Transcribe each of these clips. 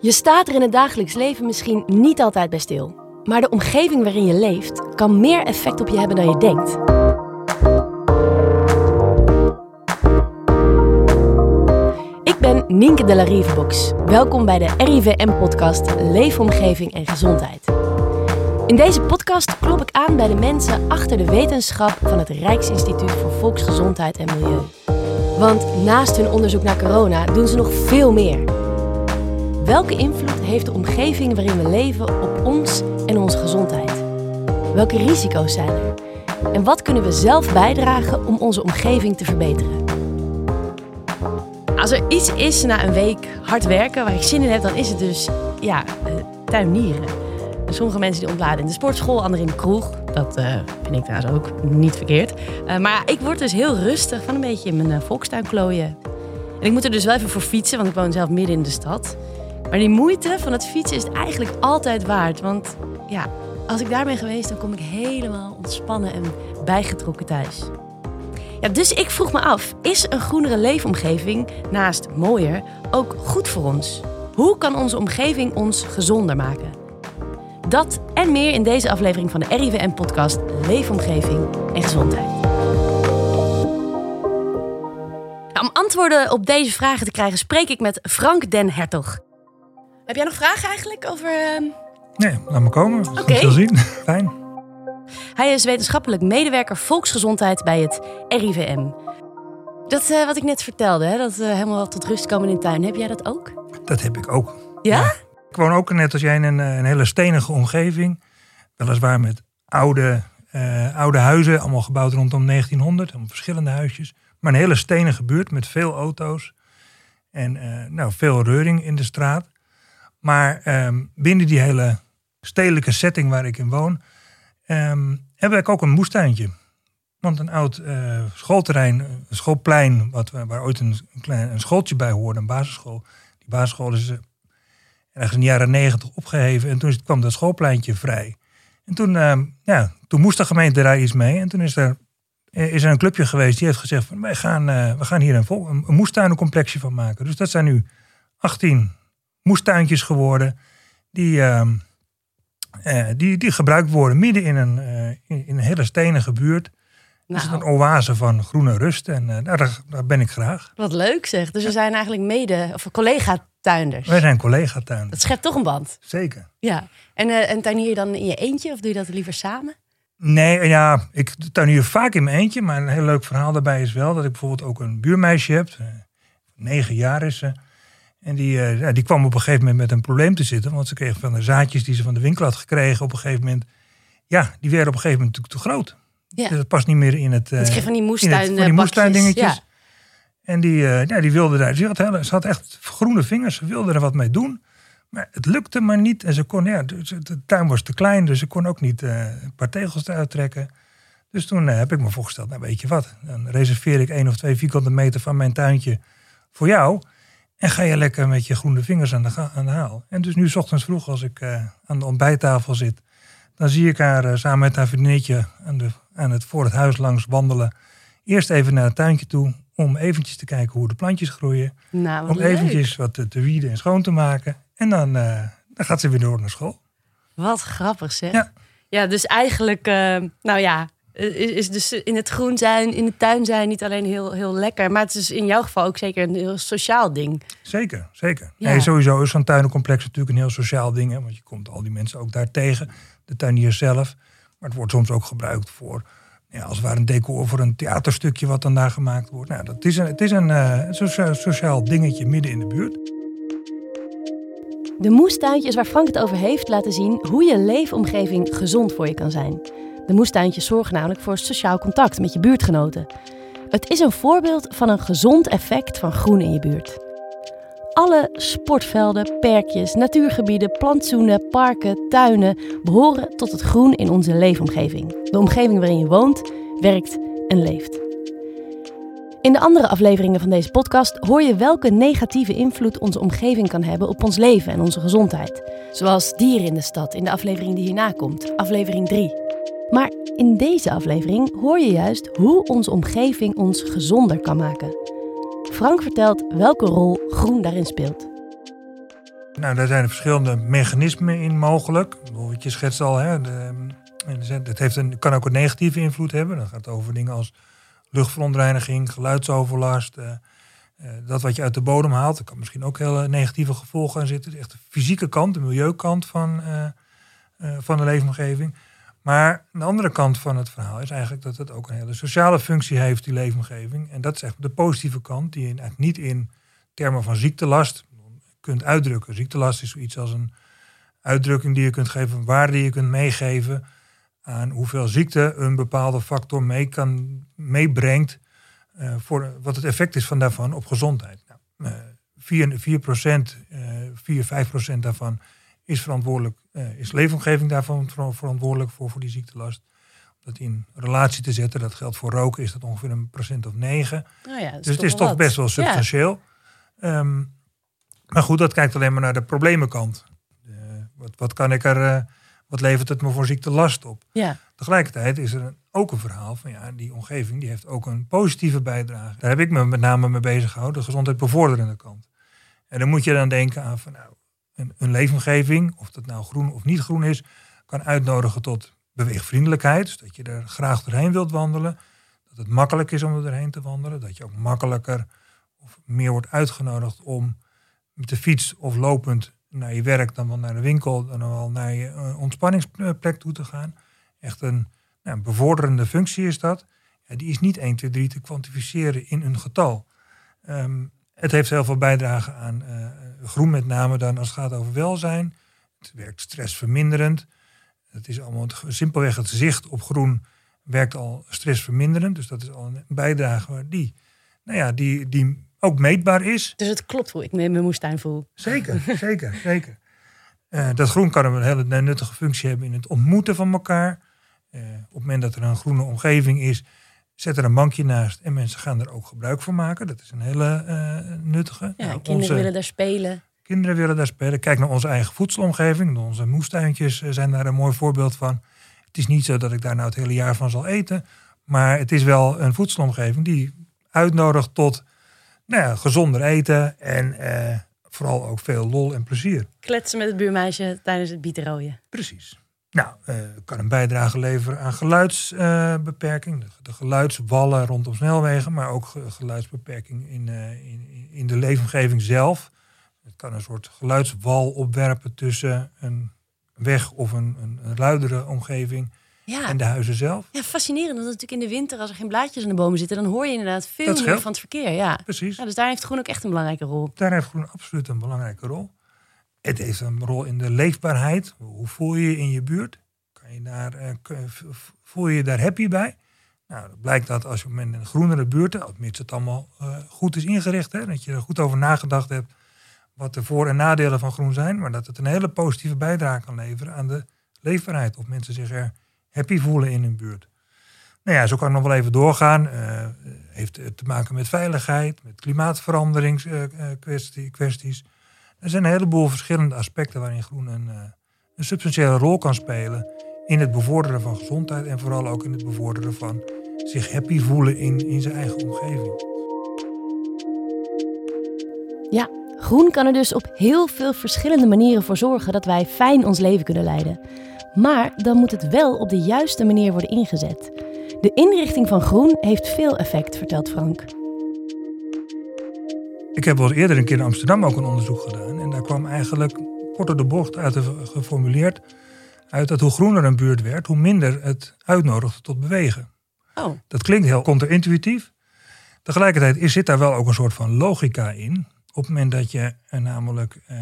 Je staat er in het dagelijks leven misschien niet altijd bij stil. Maar de omgeving waarin je leeft kan meer effect op je hebben dan je denkt. Ik ben Nienke de la Rivebox. Welkom bij de RIVM-podcast Leefomgeving en Gezondheid. In deze podcast klop ik aan bij de mensen achter de wetenschap van het Rijksinstituut voor Volksgezondheid en Milieu. Want naast hun onderzoek naar corona doen ze nog veel meer. Welke invloed heeft de omgeving waarin we leven op ons en onze gezondheid? Welke risico's zijn er? En wat kunnen we zelf bijdragen om onze omgeving te verbeteren? Als er iets is na een week hard werken waar ik zin in heb, dan is het dus ja, uh, tuinieren. Sommige mensen die ontladen in de sportschool, anderen in de kroeg. Dat uh, vind ik trouwens ook niet verkeerd. Uh, maar ik word dus heel rustig van een beetje in mijn uh, volkstuin klooien. En ik moet er dus wel even voor fietsen, want ik woon zelf midden in de stad. Maar die moeite van het fietsen is het eigenlijk altijd waard. Want ja, als ik daar ben geweest, dan kom ik helemaal ontspannen en bijgetrokken thuis. Ja, dus ik vroeg me af, is een groenere leefomgeving naast mooier ook goed voor ons? Hoe kan onze omgeving ons gezonder maken? Dat en meer in deze aflevering van de RIVM-podcast Leefomgeving en Gezondheid. om antwoorden op deze vragen te krijgen, spreek ik met Frank Den Hertog. Heb jij nog vragen eigenlijk over... Uh... Nee, laat me komen. Oké. Okay. zien. Fijn. Hij is wetenschappelijk medewerker volksgezondheid bij het RIVM. Dat uh, wat ik net vertelde, hè, dat uh, helemaal tot rust komen in de tuin. Heb jij dat ook? Dat heb ik ook. Ja? ja. Ik woon ook net als jij in een, een hele stenige omgeving. Weliswaar met oude, oude huizen, allemaal gebouwd rondom 1900. Allemaal verschillende huisjes. Maar een hele stenige buurt met veel auto's. En nou, veel reuring in de straat. Maar ehm, binnen die hele stedelijke setting waar ik in woon, um, heb ik ook een moestuintje. Want een oud uh, schoolterrein, een schoolplein, wat, waar ooit een, klein, een schooltje bij hoorde, een basisschool. Die basisschool is uh, ergens in de jaren negentig opgeheven en toen kwam dat schoolpleintje vrij. En toen, uh, ja, toen moest de gemeente daar iets mee. En toen is er, eh, is er een clubje geweest die heeft gezegd: van, wij gaan, we gaan hier een, een, een van maken. Dus dat zijn nu 18 moestuintjes geworden. Die, uh, die, die gebruikt worden midden in een, uh, in, een hele stenige buurt. Nou. is een oase van groene rust en uh, daar, daar, ben ik graag. Wat leuk zeg. Dus we zijn eigenlijk mede, of collega-tuinders. Wij zijn collega-tuinders. Dat schept toch een band. Zeker. Ja. En, uh, en tuinier je dan in je eentje of doe je dat liever samen? Nee, ja, ik tuinier vaak in mijn eentje. Maar een heel leuk verhaal daarbij is wel dat ik bijvoorbeeld ook een buurmeisje heb. Negen jaar is ze. En die, uh, ja, die kwam op een gegeven moment met een probleem te zitten. Want ze kreeg van de zaadjes die ze van de winkel had gekregen op een gegeven moment. Ja, die werden op een gegeven moment natuurlijk te groot. Ja. Dus dat past niet meer in het. Uh, het van die moestuin, van die moestuindingetjes. Ja. En die, uh, ja, die wilde daar. Ze had, ze had echt groene vingers. Ze wilde er wat mee doen. Maar het lukte maar niet. En ze kon, ja, de, de tuin was te klein. Dus ze kon ook niet een paar tegels eruit trekken. Dus toen heb ik me voorgesteld, nou weet je wat, dan reserveer ik één of twee vierkante meter van mijn tuintje voor jou. En ga je lekker met je groene vingers aan de, aan de haal. En dus nu s ochtends vroeg als ik uh, aan de ontbijttafel zit. Dan zie ik haar uh, samen met haar vriendinnetje aan, de, aan het, voor het huis langs wandelen. Eerst even naar het tuintje toe. Om eventjes te kijken hoe de plantjes groeien. Nou, om leuk. eventjes wat te, te, wieden en schoon te maken. En dan, uh, dan gaat ze weer door naar school. Wat grappig zeg. Ja, ja dus eigenlijk, nou ja, is, is dus in het groen zijn, in de tuin zijn niet alleen heel, heel lekker, maar het is in jouw geval ook zeker een heel sociaal ding. Zeker, zeker. Ja. Nee, sowieso is zo'n tuinencomplex natuurlijk een heel sociaal ding, hè, want je komt al die mensen ook daar tegen, de tuinier zelf. Maar het wordt soms ook gebruikt voor, ja, als het ware een decor voor een theaterstukje wat dan daar gemaakt wordt. Nou, dat is een, het is een uh, sociaal, sociaal dingetje midden in de buurt. De moestuintjes waar Frank het over heeft laten zien hoe je leefomgeving gezond voor je kan zijn. De moestuintjes zorgen namelijk voor sociaal contact met je buurtgenoten. Het is een voorbeeld van een gezond effect van groen in je buurt. Alle sportvelden, perkjes, natuurgebieden, plantsoenen, parken, tuinen behoren tot het groen in onze leefomgeving. De omgeving waarin je woont, werkt en leeft. In de andere afleveringen van deze podcast hoor je welke negatieve invloed onze omgeving kan hebben op ons leven en onze gezondheid. Zoals dieren in de stad in de aflevering die hierna komt, aflevering 3. Maar in deze aflevering hoor je juist hoe onze omgeving ons gezonder kan maken. Frank vertelt welke rol groen daarin speelt. Nou, daar zijn verschillende mechanismen in mogelijk. Je schetst al, hè, het heeft een, kan ook een negatieve invloed hebben. Dan gaat het over dingen als luchtverontreiniging, geluidsoverlast. Uh, dat wat je uit de bodem haalt, er kan misschien ook hele negatieve gevolgen aan zitten. Echt de fysieke kant, de milieukant van, van de leefomgeving. Maar de andere kant van het verhaal is eigenlijk dat het ook een hele sociale functie heeft, die leefomgeving. En dat is echt de positieve kant, die je niet in termen van ziektelast kunt uitdrukken. Ziektelast is zoiets als een uitdrukking die je kunt geven, een waarde die je kunt meegeven aan hoeveel ziekte een bepaalde factor mee kan, meebrengt. Uh, voor wat het effect is van daarvan op gezondheid. Nou, uh, 4, 4 uh, 4, 5% daarvan is verantwoordelijk, is leefomgeving daarvan verantwoordelijk voor, voor die ziektelast. Om dat in relatie te zetten, dat geldt voor roken, is dat ongeveer een procent of 9. Oh ja, dus het is toch best wel substantieel. Ja. Um, maar goed, dat kijkt alleen maar naar de problemenkant. wat, wat kan ik er eh, wat levert het me voor ziektelast op? Ja. Tegelijkertijd is er ook een verhaal van ja, die omgeving die heeft ook een positieve bijdrage. Daar heb ik me met name mee bezig gehouden, de gezondheidsbevorderende kant. En dan moet je dan denken aan van nou, een, leefomgeving, of dat nou groen of niet groen is, kan uitnodigen tot beweegvriendelijkheid. Dus dat je er graag doorheen wilt wandelen. Dat het makkelijk is om er doorheen te wandelen. Dat je ook makkelijker of meer wordt uitgenodigd om met de fiets of lopend naar je werk, dan wel naar de winkel, dan wel naar je uh, ontspanningsplek toe te gaan. Echt een nou, bevorderende functie is dat. Die is niet 1, 2, 3 te kwantificeren in een getal. Um, het heeft heel veel bijdrage aan uh, groen, met name dan als het gaat over welzijn. Het werkt stressverminderend. Het is allemaal simpelweg het zicht op groen werkt al stressverminderend. Dus dat is al een bijdrage die, nou ja, die, die ook meetbaar is. Dus het klopt hoe ik me in mijn moestuin voel. Zeker, zeker, zeker. Uh, dat groen kan een hele nuttige functie hebben in het ontmoeten van elkaar. Uh, op het moment dat er een groene omgeving is, zet er een bankje naast en mensen gaan er ook gebruik van maken. Dat is een hele uh, nuttige. Ja, nou, kinderen willen daar spelen. Kinderen willen daar spelen. Kijk naar onze eigen voedselomgeving. Onze moestuintjes zijn daar een mooi voorbeeld van. Het is niet zo dat ik daar nou het hele jaar van zal eten. Maar het is wel een voedselomgeving die uitnodigt tot nou ja, gezonder eten en uh, vooral ook veel lol en plezier. Kletsen met het buurmeisje tijdens het bietenrooien. Precies. Nou, uh, kan een bijdrage leveren aan geluidsbeperking, de, de, geluidswallen rondom snelwegen, maar ook geluidsbeperking in, in, in de leefomgeving zelf. Het kan een soort geluidswal opwerpen tussen een weg of een, een, een luidere omgeving ja. en de huizen zelf. Ja, fascinerend. Want natuurlijk in de winter, als er geen blaadjes aan de bomen zitten, dan hoor je inderdaad veel meer van het verkeer. Ja, precies. Ja, dus daar heeft groen ook echt een belangrijke rol. Daar heeft groen absoluut een belangrijke rol. Het heeft een rol in de leefbaarheid. Hoe voel je je in je buurt? Kan je daar, uh, voel je je daar happy bij? Nou, dat blijkt dat als je met een groenere buurt, mits het allemaal uh, goed is ingericht, hè, dat je er goed over nagedacht hebt wat de voor- en nadelen van groen zijn, maar dat het een hele positieve bijdrage kan leveren aan de leefbaarheid. Of mensen zich er happy voelen in hun buurt. Nou ja, zo kan ik nog wel even doorgaan. Uh, heeft te maken met veiligheid, met klimaatveranderingskwesties. Er zijn een heleboel verschillende aspecten waarin groen een, een substantiële rol kan spelen in het bevorderen van gezondheid en vooral ook in het bevorderen van zich happy voelen in, in zijn eigen omgeving. Ja, groen kan er dus op heel veel verschillende manieren voor zorgen dat wij fijn ons leven kunnen leiden. Maar dan moet het wel op de juiste manier worden ingezet. De inrichting van groen heeft veel effect, vertelt Frank. Ik heb wel eerder een keer in Amsterdam ook een onderzoek gedaan. En daar kwam eigenlijk kort door de bocht uit geformuleerd uit dat hoe groener een buurt werd, hoe minder het uitnodigde tot bewegen. Oh. Dat klinkt heel counterintuïtief. Tegelijkertijd zit daar wel ook een soort van logica in. Op het moment dat je eh, namelijk eh,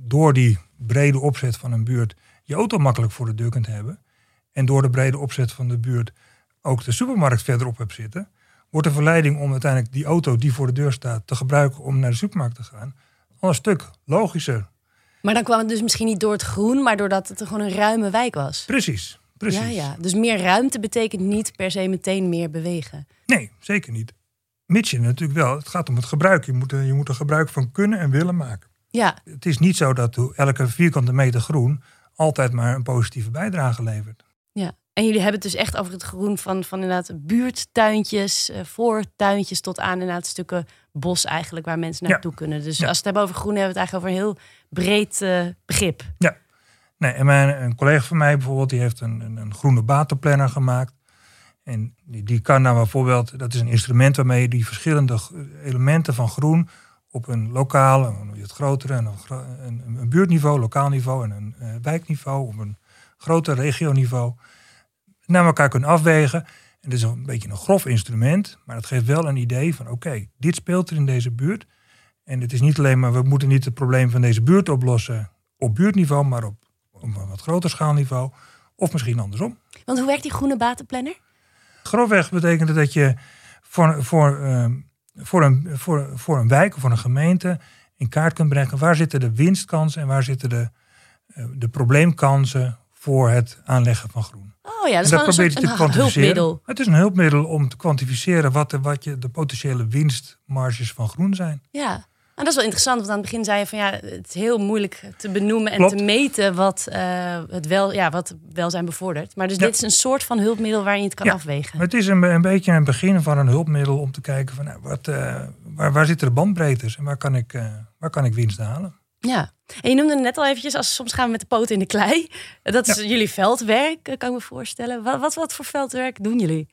door die brede opzet van een buurt je auto makkelijk voor de deur kunt hebben. En door de brede opzet van de buurt ook de supermarkt verderop hebt zitten. Wordt de verleiding om uiteindelijk die auto die voor de deur staat te gebruiken om naar de supermarkt te gaan. Al een stuk logischer. Maar dan kwam het dus misschien niet door het groen, maar doordat het gewoon een ruime wijk was. Precies. Precies. Ja, ja. Dus meer ruimte betekent niet per se meteen meer bewegen. Nee, zeker niet. Mits je natuurlijk wel, het gaat om het gebruik. Je moet, er, je moet er gebruik van kunnen en willen maken. Ja. Het is niet zo dat elke vierkante meter groen altijd maar een positieve bijdrage levert. Ja, En jullie hebben het dus echt over het groen van, van inderdaad buurttuintjes, uh, voortuintjes tot aan inderdaad stukken bos eigenlijk waar mensen naartoe kunnen. Dus als we het hebben over groen, hebben we het eigenlijk over een heel breed uh, begrip. Ja, nee, en mijn, een collega van mij bijvoorbeeld, die heeft een, een, een groene waterplanner gemaakt. En die, die kan nou bijvoorbeeld, dat is een instrument waarmee je die verschillende elementen van groen op een lokaal, het grotere, een, een, een buurtniveau, lokaal niveau en een uh, wijkniveau, op een groter regioniveau, naar elkaar kunnen afwegen. En dat is een beetje een grof instrument, maar het geeft wel een idee van oké, dit speelt er in deze buurt. En het is niet alleen maar, we moeten niet het probleem van deze buurt oplossen op buurtniveau, maar op, op een wat groter schaalniveau. Of misschien andersom. Want hoe werkt die groene batenplanner? Grofweg betekent dat je voor, voor, ehm, voor, een, voor, voor een wijk of voor een gemeente in kaart kunt brengen waar zitten de winstkansen en waar zitten de, uh, de probleemkansen voor het aanleggen van groen. Oh ja, dat, dat probeer je te kwantificeren. Hulpmiddel. Het is een hulpmiddel om te kwantificeren wat de, wat je, de potentiële winstmarges van groen zijn. Ja, en dat is wel interessant, want aan het begin zei je van ja, het is heel moeilijk te benoemen en te meten wat, uh, het wel, ja, wat welzijn bevordert. Maar dus dit is een soort van hulpmiddel waarin je het kan ja, afwegen. Het is een, een beetje een begin van een hulpmiddel om te kijken van nou, wat, uh, waar, waar zitten de bandbreedtes en waar kan ik, uh, waar kan ik winst halen. Ja, en je noemde het net al eventjes, als soms gaan we met de poten in de klei. Dat is jullie veldwerk, kan ik me voorstellen. Wat, wat, wat voor veldwerk doen jullie?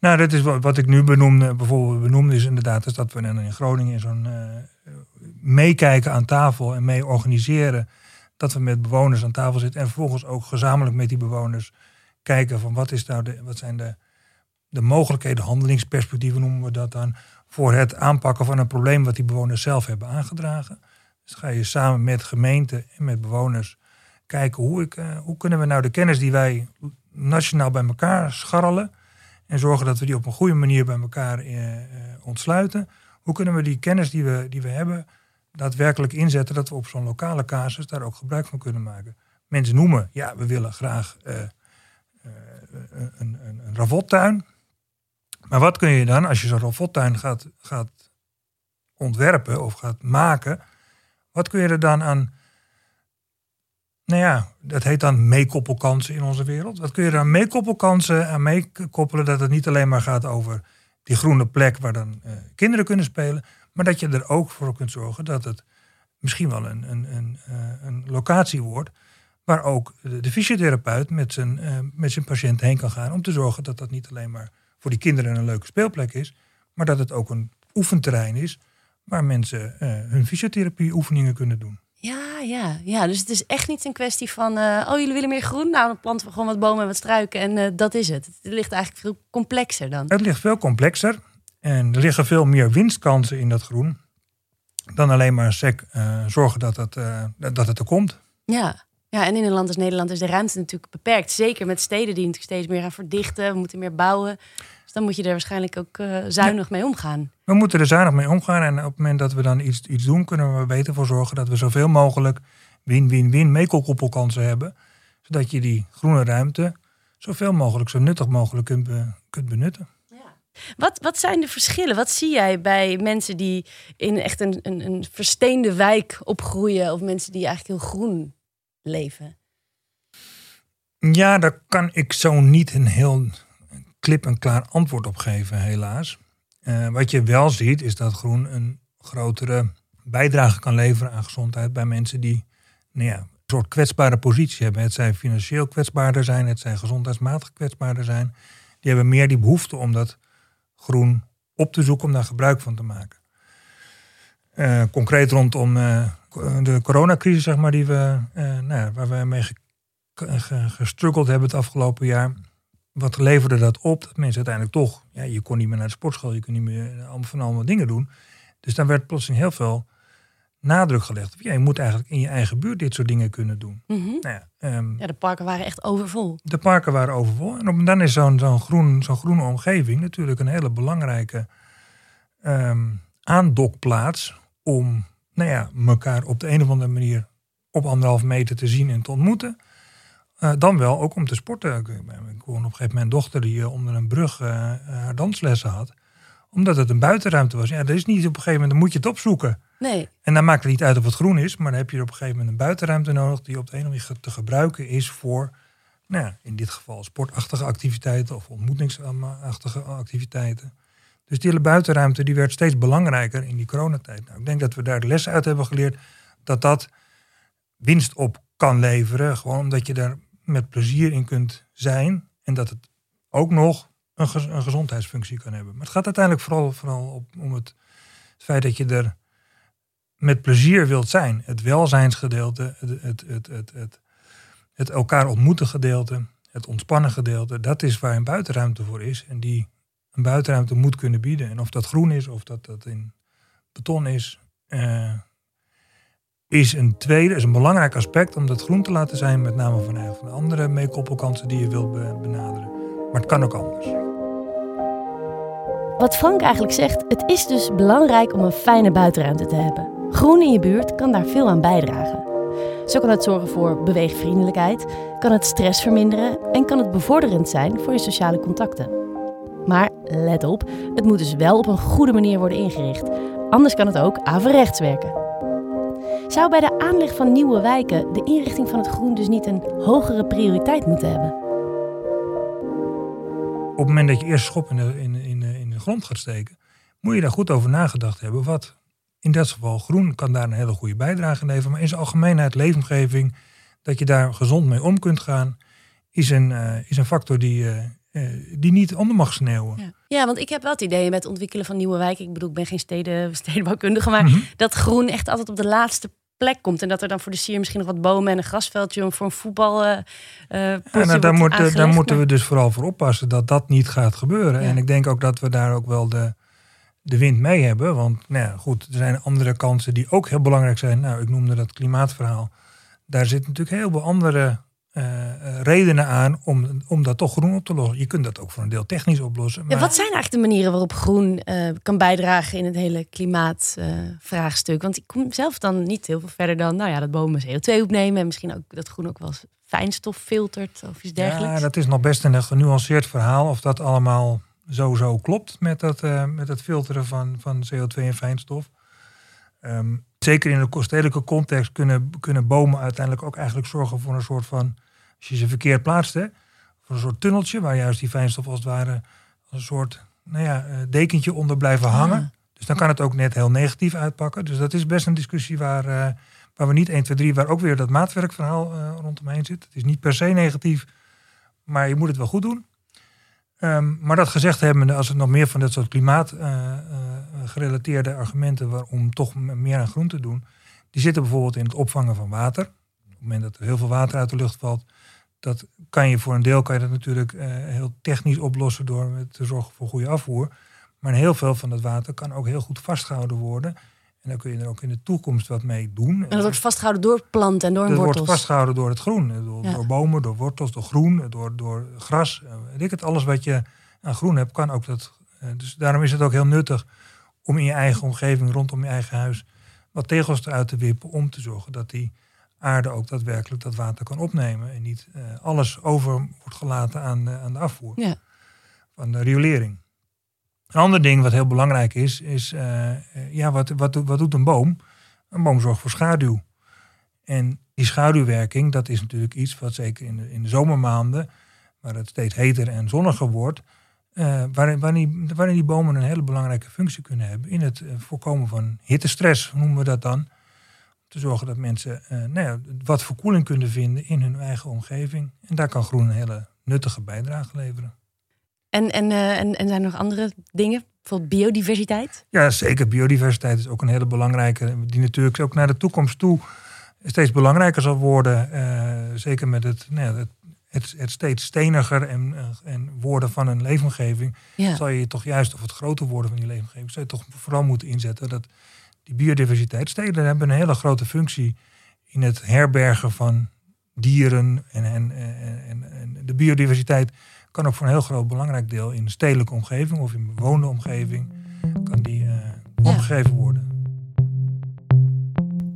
Nou, dat is wat, wat ik nu benoemde, bijvoorbeeld benoemde, is inderdaad is dat we in Groningen in zo'n uh, meekijken aan tafel en mee organiseren. Dat we met bewoners aan tafel zitten en vervolgens ook gezamenlijk met die bewoners kijken van wat, is nou de, wat zijn de, de mogelijkheden, handelingsperspectieven noemen we dat dan, voor het aanpakken van een probleem wat die bewoners zelf hebben aangedragen. Dus ga je samen met gemeente en met bewoners kijken hoe, ik, uh, hoe kunnen we nou de kennis die wij nationaal bij elkaar scharrelen, en zorgen dat we die op een goede manier bij elkaar eh, eh, ontsluiten. Hoe kunnen we die kennis die we, die we hebben daadwerkelijk inzetten, dat we op zo'n lokale casus daar ook gebruik van kunnen maken? Mensen noemen, ja, we willen graag een, een, een ravottuin. Maar wat kun je dan, als je zo'n ravottuin gaat, gaat ontwerpen of gaat maken, wat kun je er dan aan nou ja, dat heet dan meekoppelkansen in onze wereld. Wat kun je er aan meekoppelkansen aan meekoppelen? Dat het niet alleen maar gaat over die groene plek waar dan uh, kinderen kunnen spelen. Maar dat je er ook voor kunt zorgen dat het misschien wel een, een, een, uh, een locatie wordt. Waar ook de, fysiotherapeut met zijn, uh, met zijn patiënt heen kan gaan. Om te zorgen dat dat niet alleen maar voor die kinderen een leuke speelplek is. Maar dat het ook een oefenterrein is. Waar mensen hun fysiotherapie oefeningen kunnen doen. Ja, ja, ja. Dus het is echt niet een kwestie van, uh, oh jullie willen meer groen? Nou, dan planten we gewoon wat bomen en wat struiken en uh, dat is het. Het ligt eigenlijk veel complexer dan. Het ligt veel complexer en er liggen veel meer winstkansen in dat groen dan alleen maar sec zorgen dat het, dat het er komt. Ja. Ja, en in een land als Nederland is de ruimte natuurlijk beperkt. Zeker met steden die natuurlijk steeds meer gaan verdichten. We moeten meer bouwen. Dus dan moet je er waarschijnlijk ook zuinig mee omgaan. We moeten er zuinig mee omgaan. En op het moment dat we dan iets, iets doen, kunnen we beter voor zorgen dat we zoveel mogelijk win-win-win meekoppelkansen hebben. Zodat je die groene ruimte zoveel mogelijk, zo nuttig mogelijk kunt, kunt benutten. Wat, wat zijn de verschillen? Wat zie jij bij mensen die in echt een, een, een versteende wijk opgroeien of mensen die eigenlijk heel groen leven? Ja, daar kan ik zo niet een heel klip en klaar antwoord op geven, helaas. Uh, wat je wel ziet, is dat groen een grotere bijdrage kan leveren aan gezondheid bij mensen die nou ja, een soort kwetsbare positie hebben. Het zij financieel kwetsbaarder zijn, het zij gezondheidsmatig kwetsbaarder zijn. Die hebben meer die behoefte om dat groen op te zoeken, om daar gebruik van te maken. Uh, concreet rondom uh, de coronacrisis, zeg maar, die we, nou ja, waar we mee gestruggeld hebben het afgelopen jaar wat leverde dat op? Dat mensen uiteindelijk toch, ja, je kon niet meer naar de sportschool, je kon niet meer van allemaal dingen doen. Dus dan werd plotseling heel veel nadruk gelegd. Ja, je moet eigenlijk in je eigen buurt dit soort dingen kunnen doen. Mm -hmm. nou ja, um, ja, de parken waren echt overvol. De parken waren overvol. En op, dan is zo'n zo'n groen, zo'n groene omgeving natuurlijk een hele belangrijke um, aandokplaats om nou ja, elkaar op de een of andere manier op anderhalf meter te zien en te ontmoeten. Uh, dan wel ook om te sporten. Ik hoorde op een gegeven moment dochter die uh, onder een brug uh, haar danslessen had. Omdat het een buitenruimte was. Ja, dat is niet op een gegeven moment, dan moet je het opzoeken. Nee. En dan maakt het niet uit of het groen is. Maar dan heb je op een gegeven moment een buitenruimte nodig. Die op de een of andere manier te gebruiken is voor nou ja, in dit geval sportachtige activiteiten of ontmoetingsachtige activiteiten. Dus die hele buitenruimte die werd steeds belangrijker in die coronatijd. Nou, ik denk dat we daar de lessen uit hebben geleerd dat dat winst op kan leveren. Gewoon omdat je daar met plezier in kunt zijn. En dat het ook nog een, een gezondheidsfunctie kan hebben. Maar het gaat uiteindelijk vooral, vooral op, om het, het, feit dat je er met plezier wilt zijn. Het welzijnsgedeelte, het, het, het, het, het, het elkaar ontmoeten gedeelte, het ontspannen gedeelte. Dat is waar een buitenruimte voor is. En die een buitenruimte moet kunnen bieden. En of dat groen is, of dat dat in beton is, uh, is een tweede, is een belangrijk aspect om dat groen te laten zijn, met name van, van andere meekoppelkanten die je wilt benaderen. Maar het kan ook anders. Wat Frank eigenlijk zegt, het is dus belangrijk om een fijne buitenruimte te hebben. Groen in je buurt kan daar veel aan bijdragen. Zo kan het zorgen voor beweegvriendelijkheid, kan het stress verminderen en kan het bevorderend zijn voor je sociale contacten. Maar let op, het moet dus wel op een goede manier worden ingericht. Anders kan het ook averechts werken. Zou bij de aanleg van nieuwe wijken de inrichting van het groen dus niet een hogere prioriteit moeten hebben? Op het moment dat je eerst schop in de, in, in, grond gaat steken, moet je daar goed over nagedacht hebben. Wat in dat geval groen kan daar een hele goede bijdrage leveren. Maar in zijn algemeenheid, leefomgeving, dat je daar gezond mee om kunt gaan, is een, uh, is een factor die, uh, die niet onder mag sneeuwen. Ja. ja. want ik heb wel het idee met het ontwikkelen van nieuwe wijken. Ik bedoel, ik ben geen steden, stedenbouwkundige, maar mhm. dat groen echt altijd op de laatste plek komt. En dat er dan voor de sier misschien nog wat bomen en een grasveldje voor een voetbal. Uh, ja, nou, daar, moet, daar moeten we dus vooral voor oppassen dat dat niet gaat gebeuren. En ik denk ook dat we daar ook wel de, de wind mee hebben. Want nou ja, goed, er zijn andere kansen die ook heel belangrijk zijn. Nou, ik noemde dat klimaatverhaal. Daar zitten natuurlijk heel veel andere uh, redenen aan om, om dat toch groen op te lossen. Je kunt dat ook voor een deel technisch oplossen. Maar... Ja, wat zijn eigenlijk de manieren waarop groen uh, kan bijdragen in het hele klimaatvraagstuk? Want ik kom zelf dan niet heel veel verder dan, nou ja, dat bomen CO2 opnemen en misschien ook dat groen ook wel fijnstof filtert of iets dergelijks. Ja, dat is nog best een genuanceerd verhaal of dat allemaal zo zo klopt met dat, met het filteren van, van CO2 en fijnstof. Um, zeker in de stedelijke context kunnen, kunnen bomen uiteindelijk ook eigenlijk zorgen voor een soort van, als je ze verkeerd plaatst, hè, voor een soort tunneltje waar juist die fijnstof als het ware als een soort nou ja, eh, dekentje onder blijven hangen. Dus dan kan het ook net heel negatief uitpakken. Dus dat is best een discussie waar, uh, waar we niet 1, 2, 3, waar ook weer dat maatwerkverhaal uh, rondomheen zit. Het is niet per se negatief, maar je moet het wel goed doen. Um, maar dat gezegd hebben, als we nog meer van dat soort uh, argumenten waarom toch meer aan groen te doen, die zitten bijvoorbeeld in het opvangen van water. Op het moment dat er heel veel water uit de lucht valt, dat kan je voor een deel kan je dat natuurlijk uh, heel technisch oplossen door te zorgen voor goede afvoer. Maar heel veel van dat water kan ook heel goed vastgehouden worden. En dan kun je er ook in de toekomst wat mee doen. En dat wordt vastgehouden door planten en door een wortels? Dat wordt vastgehouden door het groen. Door, door, bomen, door wortels, door groen, door, door gras. Eh, weet ik het, alles wat je aan groen hebt, kan ook dat. Eh, dus daarom is het ook heel nuttig om in je eigen omgeving, rondom je eigen huis, wat tegels eruit te wippen. Om te zorgen dat die aarde ook daadwerkelijk dat water kan opnemen. En niet uh, alles over wordt gelaten aan, aan de afvoer. Ja. Van de riolering. Een ander ding wat heel belangrijk is, is uh, ja, wat, wat, wat doet een boom? Een boom zorgt voor schaduw. En die schaduwwerking, dat is natuurlijk iets wat zeker in de, in de zomermaanden, waar het steeds heter en zonniger wordt, uh, waarin, waarin, die, waarin die bomen een hele belangrijke functie kunnen hebben in het voorkomen van hittestress, noemen we dat dan. Om te zorgen dat mensen nou ja, wat verkoeling kunnen vinden in hun eigen omgeving. En daar kan groen een hele nuttige bijdrage leveren. En, en, uh, en, en zijn er nog andere dingen? Bijvoorbeeld biodiversiteit? Ja, zeker. Biodiversiteit is ook een hele belangrijke. Die natuurlijk ook naar de toekomst toe steeds belangrijker zal worden. Uh, zeker met het, nou het, het, het, steeds steniger en, en worden van een leefomgeving. Ja. Zal je toch juist, of het groter worden van die leefomgeving, zal je toch vooral moeten inzetten dat die biodiversiteit. Steden hebben een hele grote functie in het herbergen van dieren en, en, en, en de biodiversiteit kan ook voor een heel groot belangrijk deel in de stedelijke omgeving of in bewoonde omgeving kan die uh, opgegeven worden.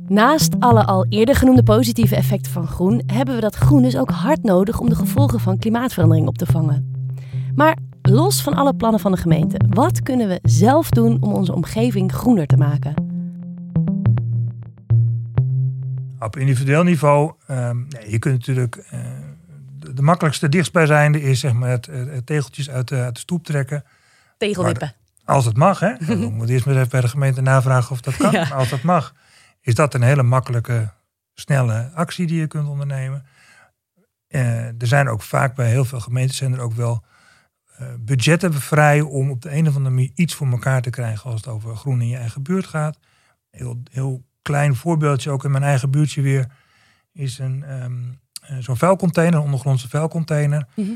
Naast alle al eerder genoemde positieve effecten van groen, hebben we dat groen dus ook hard nodig om de gevolgen van klimaatverandering op te vangen. Maar los van alle plannen van de gemeente, wat kunnen we zelf doen om onze omgeving groener te maken? Op individueel niveau, nee, je kunt natuurlijk uh, de makkelijkste dichtstbijzijnde is zeg maar het, het tegeltjes uit de, uit de stoep trekken. Tegelwippen. Als het mag, hè. We moeten eerst maar even bij de gemeente navragen of dat kan. Ja. Maar als dat mag, is dat een hele makkelijke, snelle actie die je kunt ondernemen. Eh, er zijn ook vaak bij heel veel gemeentes zijn er ook wel eh, budgetten vrij om op de een of andere manier iets voor elkaar te krijgen als het over groen in je eigen buurt gaat. Heel, heel klein voorbeeldje, ook in mijn eigen buurtje weer, is een, ehm, eh, zo'n vuilcontainer, een ondergrondse vuilcontainer. Mhm.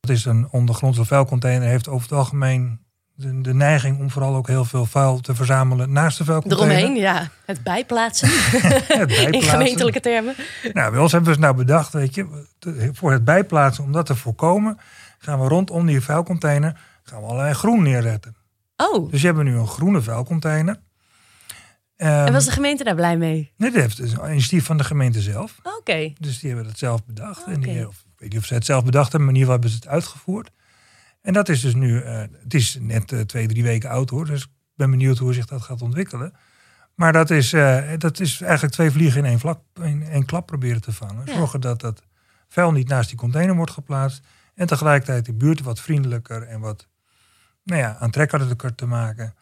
Dat is een ondergrondse vuilcontainer, heeft over het algemeen de, de neiging om vooral ook heel veel vuil te verzamelen naast de vuilcontainer. Eromheen, ja. Het bijplaatsen. Het In bijplaatsen. gemeentelijke termen. Nou, bij ons hebben we dus nou bedacht, weet je, voor het bijplaatsen, om dat te voorkomen, gaan we rondom die vuilcontainer gaan we allerlei groen neerzetten. Oh, Dus je hebt nu een groene vuilcontainer. Ehm, en was de gemeente daar blij mee? nee, dat heeft dus een initiatief van de gemeente zelf. Oké. Dus die hebben dat zelf bedacht. En die, of, ik weet niet of ze het zelf bedacht hebben, maar in ieder geval hebben ze het uitgevoerd. En dat is dus nu, eh, het is net eh, twee, drie weken oud hoor. Dus ik ben benieuwd hoe zich dat gaat ontwikkelen. Maar dat is, eh, dat is eigenlijk twee vliegen in één, vlak, in één klap proberen te vangen. Ja. Zorgen dat dat vuil niet naast die container wordt geplaatst. En tegelijkertijd de buurt wat vriendelijker en wat nou ja, aantrekkelijker te maken.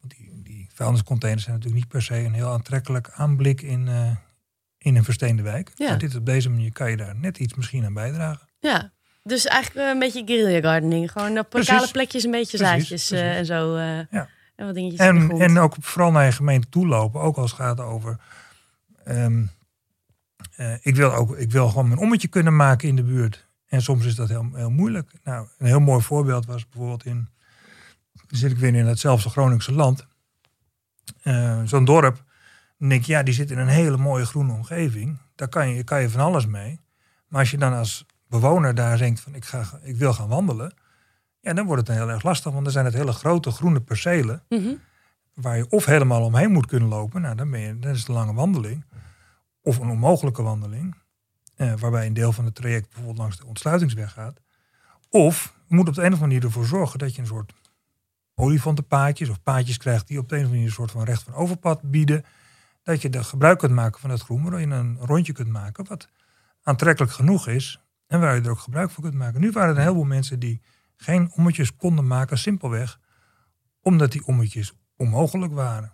Want die, die vuilniscontainers zijn natuurlijk niet per se een heel aantrekkelijk aanblik in, in een versteende wijk. Ja. Maar dit op deze manier kan je daar net iets misschien aan bijdragen. Ja. Dus eigenlijk een beetje guerrilla gardening. Gewoon op Precies. lokale plekjes een beetje Precies, zaadjes eh, precies. en zo. eh, Ja. En wat dingetjes En, en ook vooral naar je gemeente toe lopen, ook als het gaat over. ehm, eh, ik, wil ook, ik wil gewoon mijn ommetje kunnen maken in de buurt. En soms is dat heel, heel moeilijk. Nou, een heel mooi voorbeeld was bijvoorbeeld in. Dan zit ik weer in hetzelfde Groningse land. Eh, Zo'n dorp. Dan denk je, ja, die zit in een hele mooie groene omgeving. Daar kan je, kan je van alles mee. Maar als je dan als bewoner daar denkt van ik, ga, ik wil gaan wandelen. Ja, dan wordt het heel erg lastig. Want er zijn het hele grote groene percelen Mhm. waar je of helemaal omheen moet kunnen lopen. Nou, dan ben je, dat is een lange wandeling. Of een onmogelijke wandeling. Eh, waarbij een deel van het traject bijvoorbeeld langs de ontsluitingsweg gaat. Of je moet op de een of andere manier ervoor zorgen dat je een soort olifantenpaadjes of paadjes krijgt die op de een of andere manier een soort van recht van overpad bieden. Dat je er gebruik kunt maken van het groen, waardoor je een rondje kunt maken wat aantrekkelijk genoeg is. En waar je er ook gebruik van kunt maken. Nu waren er een heleboel mensen die geen ommetjes konden maken, simpelweg omdat die ommetjes onmogelijk waren.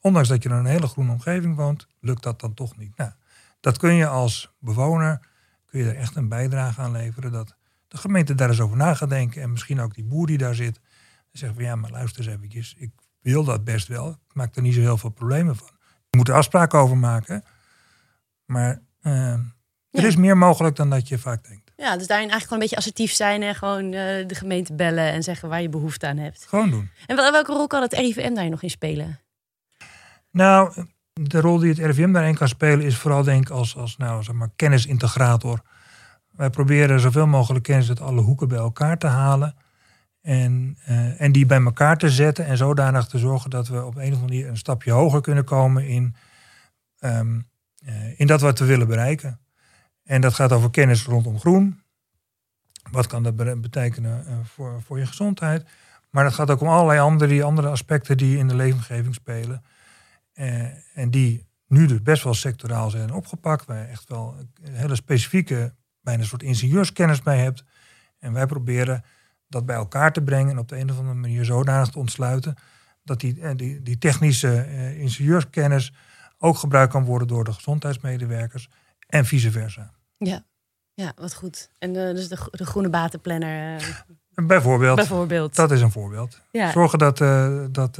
Ondanks dat je in een hele groene omgeving woont, lukt dat dan toch niet. Nou, dat kun je als bewoner, kun je er echt een bijdrage aan leveren. Dat de gemeente daar eens over na gaat denken. En misschien ook die boer die daar zit. Zegt van ja, maar luister eens eventjes. Ik wil dat best wel. Ik maak er niet zo heel veel problemen van. Je moet er afspraken over maken. Maar eh, er Ja. is meer mogelijk dan dat je vaak denkt. Ja, dus daarin eigenlijk gewoon een beetje assertief zijn en gewoon eh, de gemeente bellen en zeggen waar je behoefte aan hebt. Gewoon doen. En wel- welke rol kan het RIVM daar nog in spelen? Nou, de rol die het RIVM daarin kan spelen is vooral denk ik als, als nou, zeg maar, kennisintegrator. Wij proberen zoveel mogelijk kennis uit alle hoeken bij elkaar te halen. En, eh, en die bij elkaar te zetten en zodanig te zorgen dat we op een of andere manier een stapje hoger kunnen komen in, ehm, eh, in dat wat we willen bereiken. En dat gaat over kennis rondom groen. Wat kan dat be- betekenen eh, voor, voor je gezondheid? Maar dat gaat ook om allerlei andere, andere aspecten die in de leefomgeving spelen. Eh, en die nu dus best wel sectoraal zijn opgepakt. Waar je echt wel een hele specifieke, bijna een soort ingenieurskennis bij hebt. En wij proberen dat bij elkaar te brengen en op de een of andere manier zodanig te ontsluiten. Dat die, eh, die, die technische eh, ingenieurskennis ook gebruikt kan worden door de gezondheidsmedewerkers. En vice versa. Ja, ja wat goed. En eh, dus de, de groene batenplanner eh, Bijvoorbeeld, bijvoorbeeld. dat is een voorbeeld. ja. Zorgen dat, eh, dat,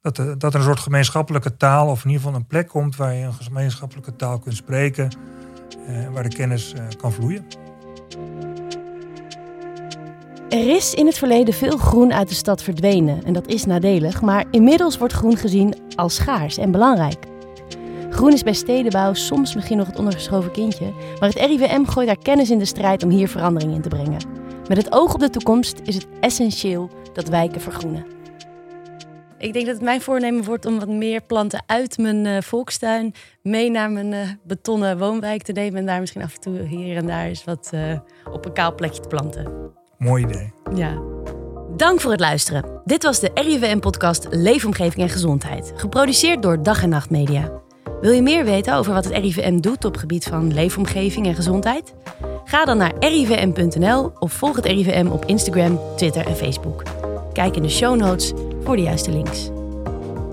dat, dat er een soort gemeenschappelijke taal, of in ieder geval een plek komt waar je een gemeenschappelijke taal kunt spreken, eh, waar de kennis eh, kan vloeien. Er is in het verleden veel groen uit de stad verdwenen en dat is nadelig, maar inmiddels wordt groen gezien als schaars en belangrijk. Groen is bij stedenbouw soms misschien nog het ondergeschoven kindje, maar het RIVM gooit daar kennis in de strijd om hier verandering in te brengen. Met het oog op de toekomst is het essentieel dat wijken vergroenen. Ik denk dat het mijn voornemen wordt om wat meer planten uit mijn eh, volkstuin mee naar mijn eh, betonnen woonwijk te nemen en daar misschien af en toe hier en daar eens wat eh, op een kaal plekje te planten. Mooi idee. Ja. Dank voor het luisteren. Dit was de RIVM-podcast Leefomgeving en Gezondheid, geproduceerd door Dag en Nacht Media. Wil je meer weten over wat het RIVM doet op gebied van leefomgeving en gezondheid? Ga dan naar rivm.nl of volg het RIVM op Instagram, Twitter en Facebook. Kijk in de show notes voor de juiste links.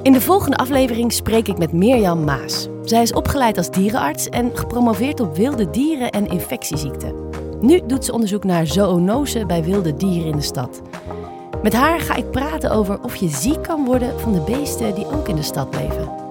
In de volgende aflevering spreek ik met Mirjam Maas. Zij is opgeleid als dierenarts en gepromoveerd op wilde dieren en infectieziekten. Nu doet ze onderzoek naar zoonose bij wilde dieren in de stad. Met haar ga ik praten over of je ziek kan worden van de beesten die ook in de stad leven.